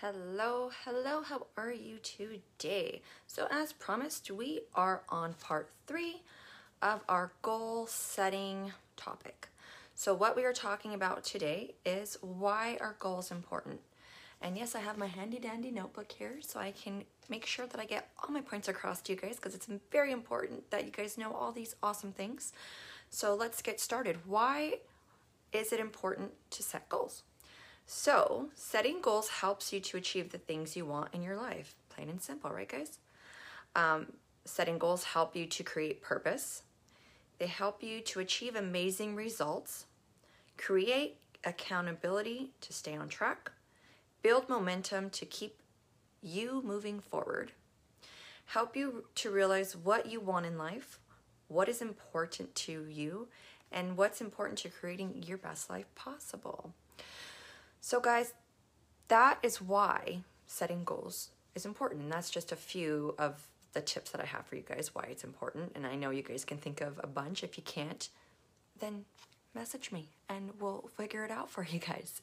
Hello, hello, how are you today? So, as promised, we are on part three of our goal setting topic. So, what we are talking about today is why are goals important? And yes, I have my handy dandy notebook here so I can make sure that I get all my points across to you guys because it's very important that you guys know all these awesome things. So, let's get started. Why is it important to set goals? So, setting goals helps you to achieve the things you want in your life. Plain and simple, right, guys? Um, setting goals help you to create purpose. They help you to achieve amazing results, create accountability to stay on track, build momentum to keep you moving forward, help you to realize what you want in life, what is important to you, and what's important to creating your best life possible. So, guys, that is why setting goals is important. And that's just a few of the tips that I have for you guys why it's important. And I know you guys can think of a bunch. If you can't, then message me and we'll figure it out for you guys.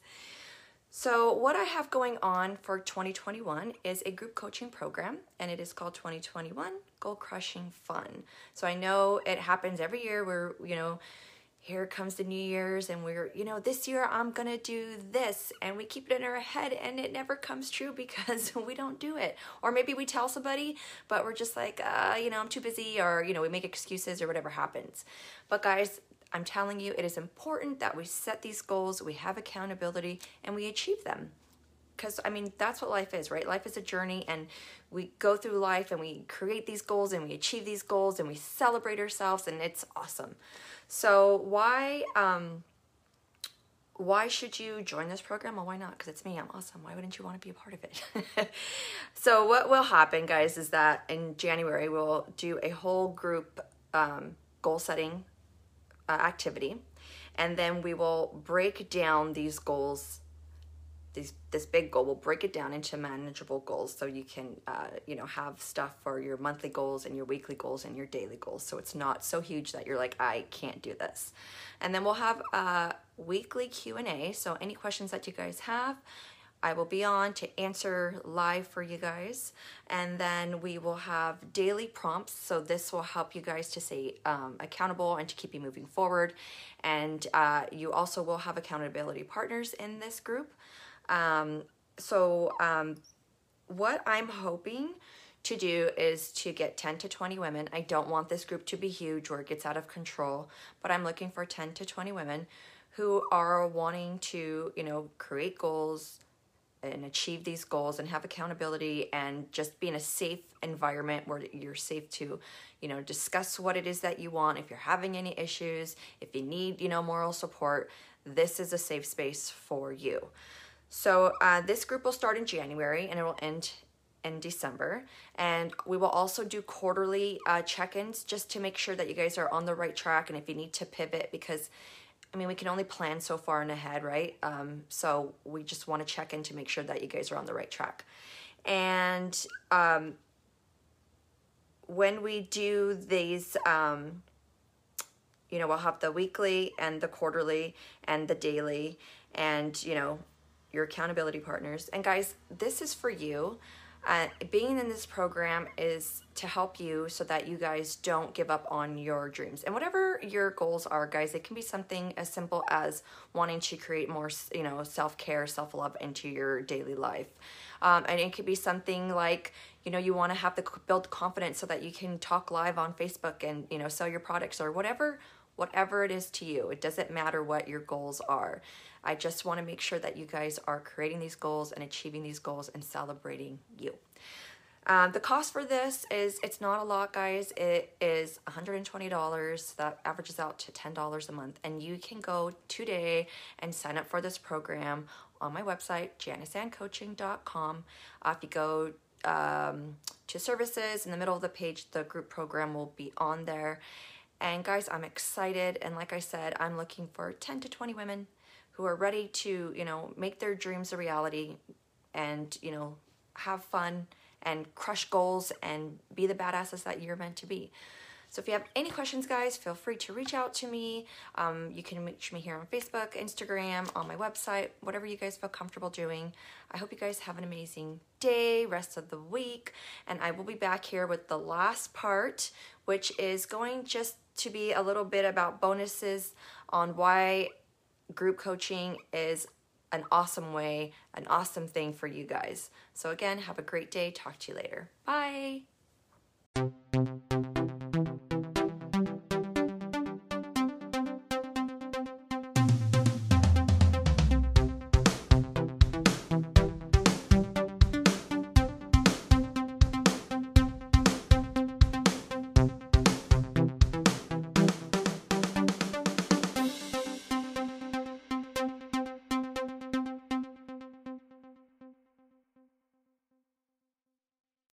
So, what I have going on for 2021 is a group coaching program, and it is called 2021 Goal Crushing Fun. So, I know it happens every year where, you know, here comes the New Year's and we're, you know, this year I'm gonna do this and we keep it in our head and it never comes true because we don't do it. Or maybe we tell somebody, but we're just like, uh, you know, I'm too busy or, you know, we make excuses or whatever happens. But guys, I'm telling you, it is important that we set these goals, we have accountability, and we achieve them. Because, I mean, that's what life is, right? Life is a journey, and we go through life and we create these goals and we achieve these goals and we celebrate ourselves, and it's awesome. So why um, why should you join this program? Well, why not? Because it's me. I'm awesome. Why wouldn't you want to be a part of it? so what will happen, guys, is that in January we'll do a whole group um, goal setting uh, activity, and then we will break down these goals this big goal, we'll break it down into manageable goals so you can, uh, you know, have stuff for your monthly goals and your weekly goals and your daily goals. So it's not so huge that you're like, I can't do this. And then we'll have a weekly Q&A. So any questions that you guys have, I will be on to answer live for you guys. And then we will have daily prompts. So this will help you guys to stay um, accountable and to keep you moving forward. And uh, you also will have accountability partners in this group. Um, so um, what I'm hoping to do is to get 10 to 20 women. I don't want this group to be huge where it gets out of control, but I'm looking for 10 to 20 women who are wanting to, you know, create goals and achieve these goals and have accountability and just be in a safe environment where you're safe to, you know, discuss what it is that you want. If you're having any issues, if you need, you know, moral support, this is a safe space for you. So uh, this group will start in January and it will end in December. And we will also do quarterly uh, check-ins just to make sure that you guys are on the right track and if you need to pivot because I mean, we can only plan so far in ahead, right? Um, so we just want to check in to make sure that you guys are on the right track. And um, when we do these, um, you know, we'll have the weekly and the quarterly and the daily and, you know, your accountability partners. And guys, this is for you. Uh, being in this program is to help you so that you guys don't give up on your dreams and whatever your goals are guys it can be something as simple as wanting to create more you know self-care self-love into your daily life um, and it could be something like you know you want to have the build confidence so that you can talk live on facebook and you know sell your products or whatever whatever it is to you it doesn't matter what your goals are I just want to make sure that you guys are creating these goals and achieving these goals and celebrating you. Um, the cost for this is, it's not a lot, guys. It is $120. That averages out to $10 a month. And you can go today and sign up for this program on my website, janisanncoaching.com. Uh, if you go um, to services in the middle of the page, the group program will be on there. And guys, I'm excited. And like I said, I'm looking for 10 to 20 women who are ready to, you know, make their dreams a reality and, you know, have fun and crush goals and be the badasses that you're meant to be. So if you have any questions, guys, feel free to reach out to me. Um, you can reach me here on Facebook, Instagram, on my website, whatever you guys feel comfortable doing. I hope you guys have an amazing day, rest of the week, and I will be back here with the last part, which is going just to be a little bit about bonuses on why group coaching is an awesome way, an awesome thing for you guys. So again, have a great day. Talk to you later. Bye.